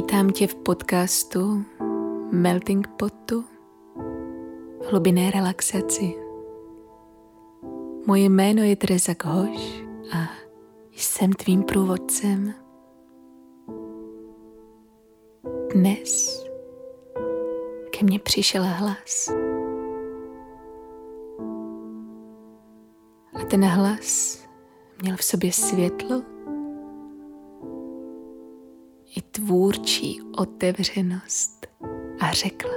Vítám tě v podcastu Melting Potu v hlubinné relaxaci. Moje jméno je Teresa Khoš a jsem tvým průvodcem. Dnes ke mně přišel hlas. A ten hlas měl v sobě světlo tvůrčí otevřenost a řekla.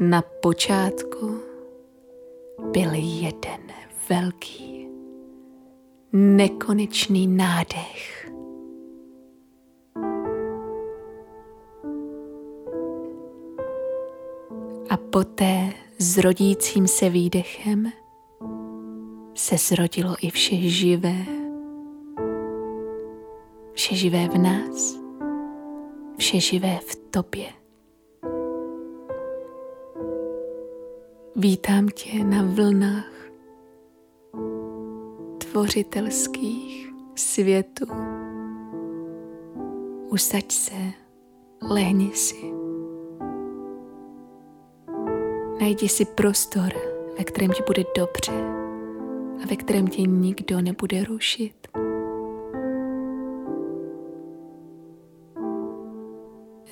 Na počátku byl jeden velký, nekonečný nádech. A poté s rodícím se výdechem se zrodilo i vše živé vše živé v nás, vše živé v tobě. Vítám tě na vlnách tvořitelských světů. Usaď se, lehni si. Najdi si prostor, ve kterém ti bude dobře a ve kterém tě nikdo nebude rušit.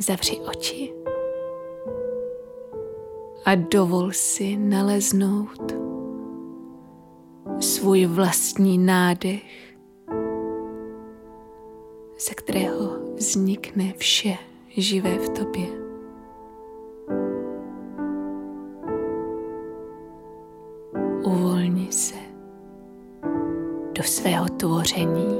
Zavři oči a dovol si naleznout svůj vlastní nádech, ze kterého vznikne vše živé v tobě. Uvolni se do svého tvoření.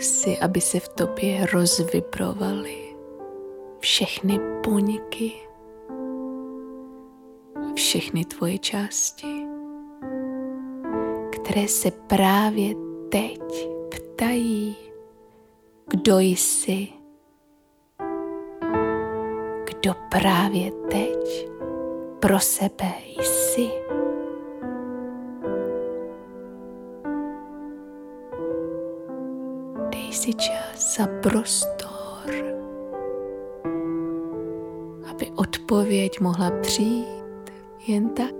Si, aby se v tobě rozvibrovaly všechny buňky, všechny tvoje části, které se právě teď ptají, kdo jsi, kdo právě teď pro sebe jsi. Si čas a prostor, aby odpověď mohla přijít jen tak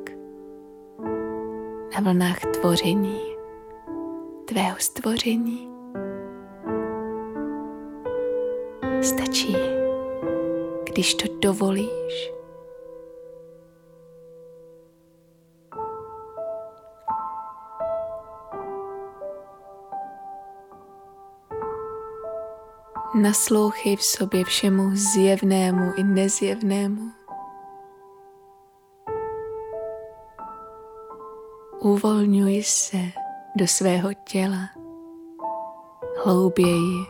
na vlnách tvoření, tvého stvoření. Stačí, když to dovolíš. Naslouchej v sobě všemu zjevnému i nezjevnému. Uvolňuj se do svého těla hlouběji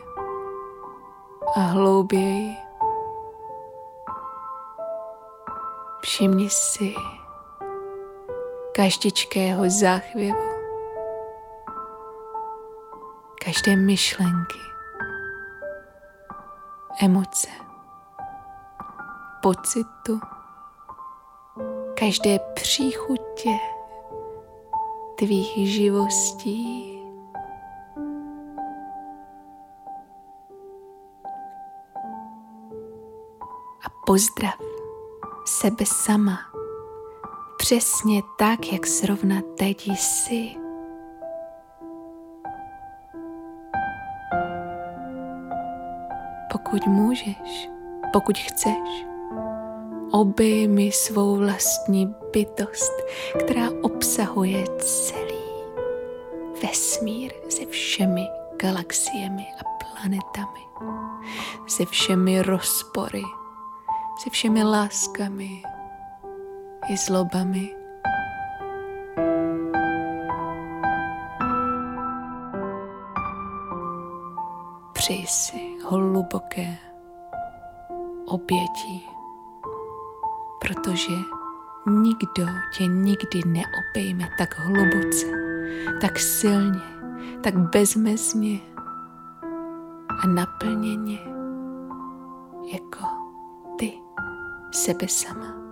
a hlouběji. Všimni si každičkého záchvěvu, každé myšlenky, emoce, pocitu, každé příchutě tvých živostí. A pozdrav sebe sama, přesně tak, jak zrovna teď jsi. Pokud můžeš, pokud chceš. Obejmi svou vlastní bytost, která obsahuje celý vesmír se všemi galaxiemi a planetami, se všemi rozpory, se všemi láskami i zlobami. Přij si hluboké obětí, protože nikdo tě nikdy neopejme tak hluboce, tak silně, tak bezmezně a naplněně jako ty sebe sama.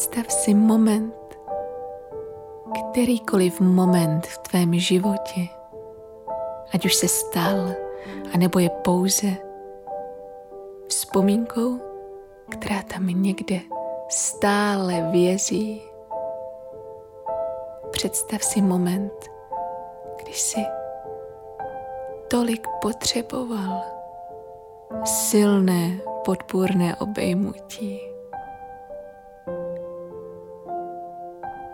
Představ si moment, kterýkoliv moment v tvém životě, ať už se stal, anebo je pouze vzpomínkou, která tam někde stále vězí. Představ si moment, když jsi tolik potřeboval silné podpůrné obejmutí.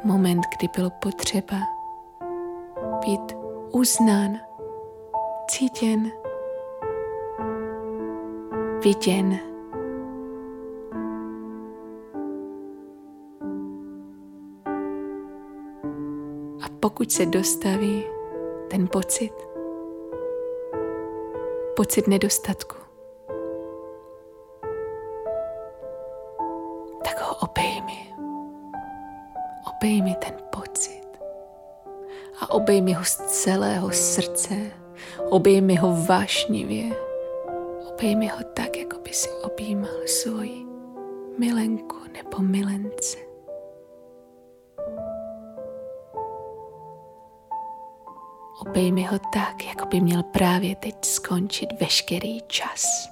Moment, kdy bylo potřeba být uznán, cítěn, viděn. A pokud se dostaví ten pocit, pocit nedostatku, obejmi ho z celého srdce, obejmi ho vášnivě, obejmi ho tak, jako by si objímal svoji milenku nebo milence. Obejmi ho tak, jako by měl právě teď skončit veškerý čas.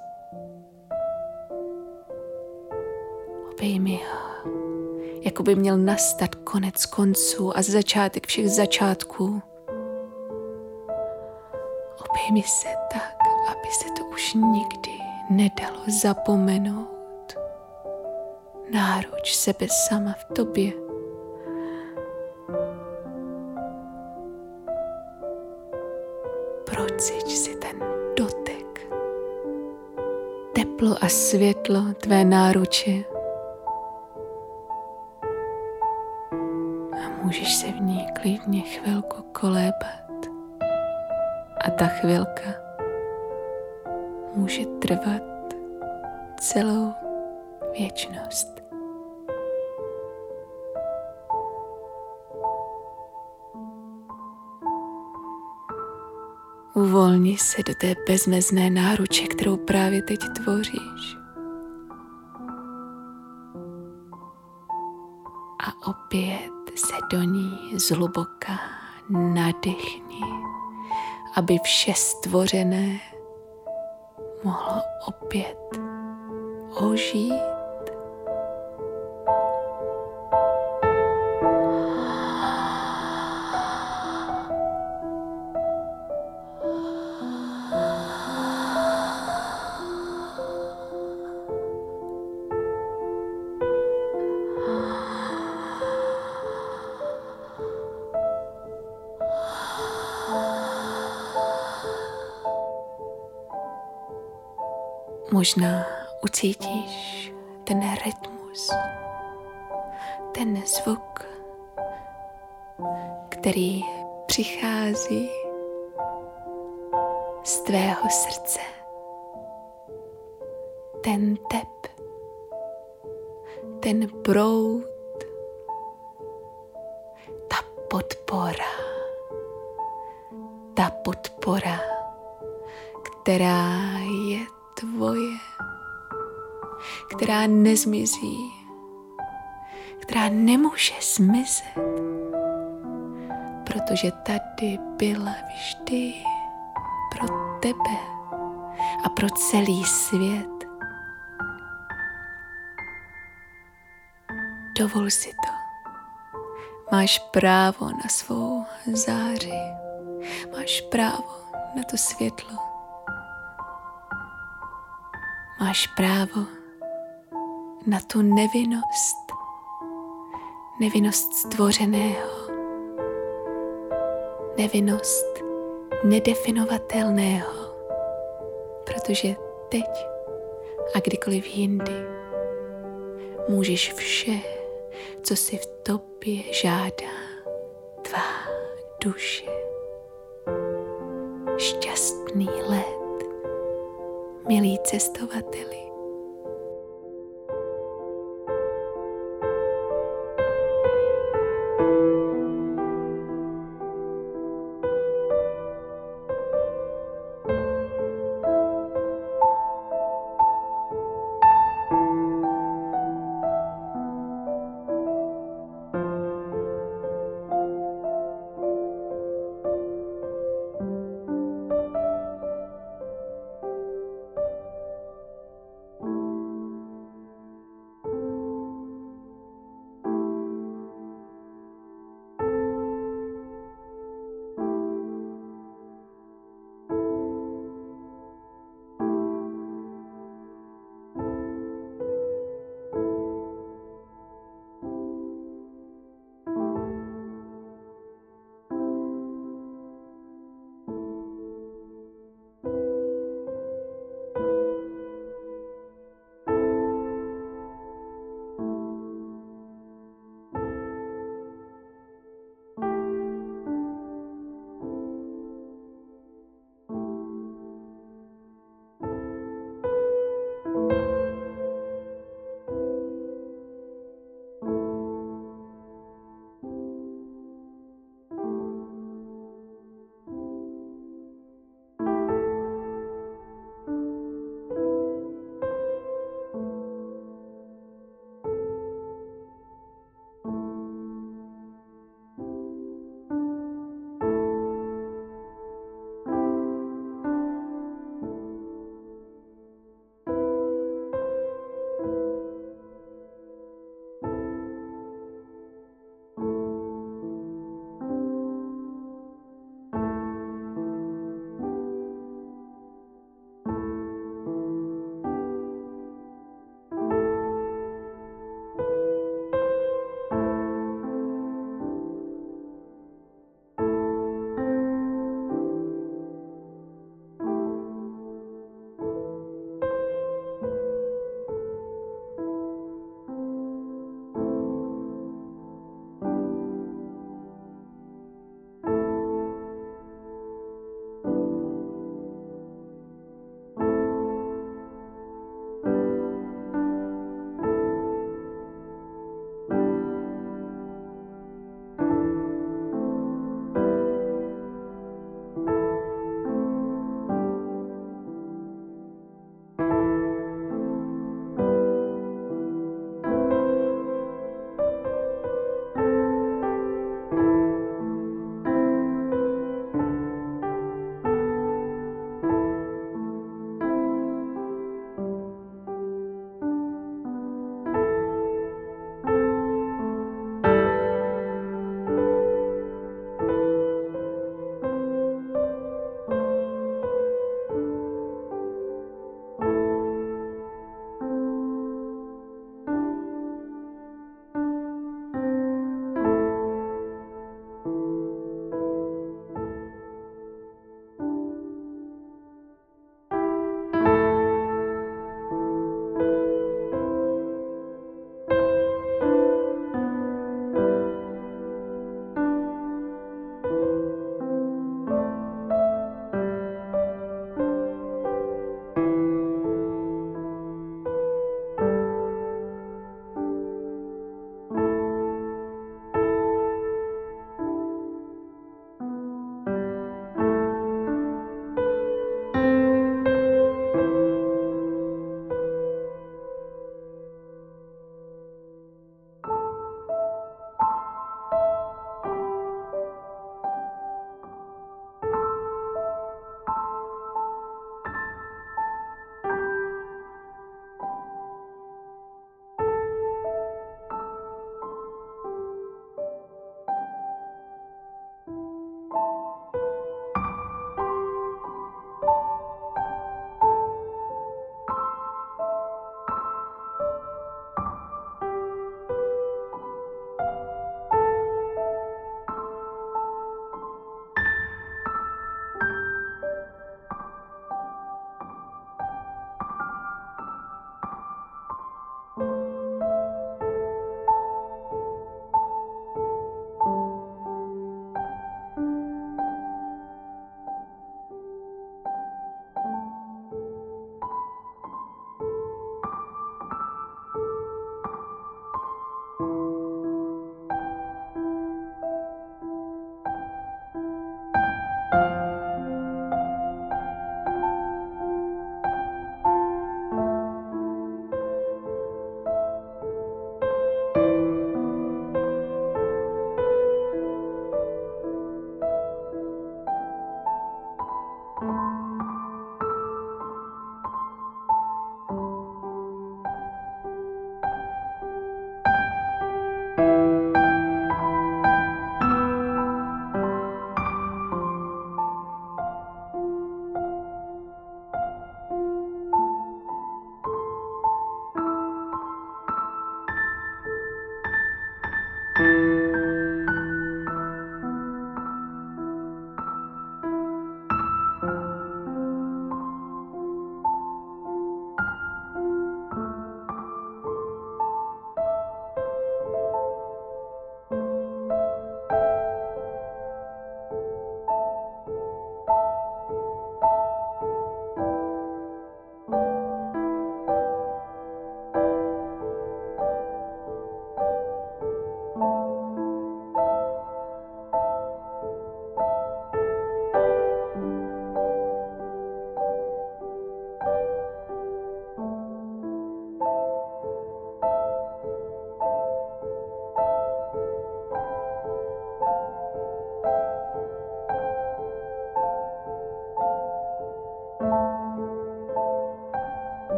Obejmi ho jako by měl nastat konec konců a začátek všech začátků. Obejmi se tak, aby se to už nikdy nedalo zapomenout. Náruč sebe sama v tobě. Prociť si ten dotek. Teplo a světlo tvé náruče klidně chvilku kolébat. A ta chvilka může trvat celou věčnost. Uvolni se do té bezmezné náruče, kterou právě teď tvoříš. A opět se do ní zhluboka nadechni, aby vše stvořené mohlo opět ožít Možná ucítíš ten rytmus, ten zvuk, který přichází z tvého srdce. Ten tep, ten proud, ta podpora, ta podpora, která je tvoje, která nezmizí, která nemůže zmizet, protože tady byla vždy pro tebe a pro celý svět. Dovol si to. Máš právo na svou záři. Máš právo na to světlo máš právo na tu nevinnost, nevinnost stvořeného, nevinnost nedefinovatelného, protože teď a kdykoliv jindy můžeš vše, co si v tobě žádá, tvá duše. Šťastný let, milí cestovateli.